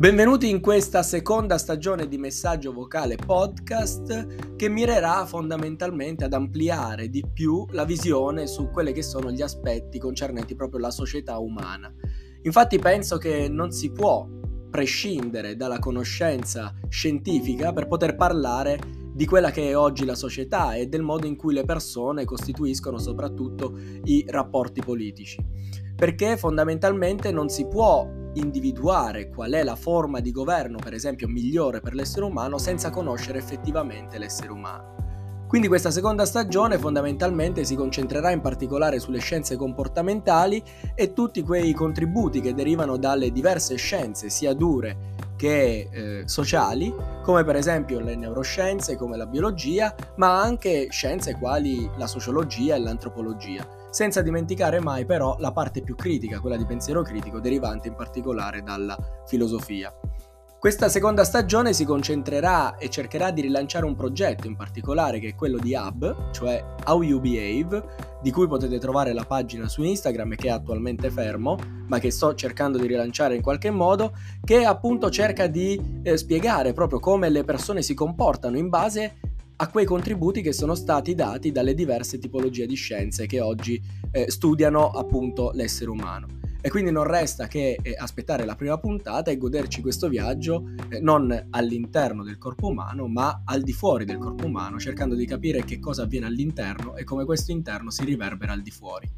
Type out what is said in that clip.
Benvenuti in questa seconda stagione di Messaggio Vocale Podcast che mirerà fondamentalmente ad ampliare di più la visione su quelli che sono gli aspetti concernenti proprio la società umana. Infatti penso che non si può prescindere dalla conoscenza scientifica per poter parlare di quella che è oggi la società e del modo in cui le persone costituiscono soprattutto i rapporti politici. Perché fondamentalmente non si può individuare qual è la forma di governo, per esempio, migliore per l'essere umano senza conoscere effettivamente l'essere umano. Quindi questa seconda stagione fondamentalmente si concentrerà in particolare sulle scienze comportamentali e tutti quei contributi che derivano dalle diverse scienze, sia dure che eh, sociali, come per esempio le neuroscienze, come la biologia, ma anche scienze quali la sociologia e l'antropologia senza dimenticare mai però la parte più critica, quella di pensiero critico, derivante in particolare dalla filosofia. Questa seconda stagione si concentrerà e cercherà di rilanciare un progetto in particolare che è quello di Hub, cioè How You Behave, di cui potete trovare la pagina su Instagram che è attualmente fermo, ma che sto cercando di rilanciare in qualche modo, che appunto cerca di eh, spiegare proprio come le persone si comportano in base a quei contributi che sono stati dati dalle diverse tipologie di scienze che oggi eh, studiano appunto l'essere umano. E quindi non resta che eh, aspettare la prima puntata e goderci questo viaggio eh, non all'interno del corpo umano, ma al di fuori del corpo umano, cercando di capire che cosa avviene all'interno e come questo interno si riverbera al di fuori.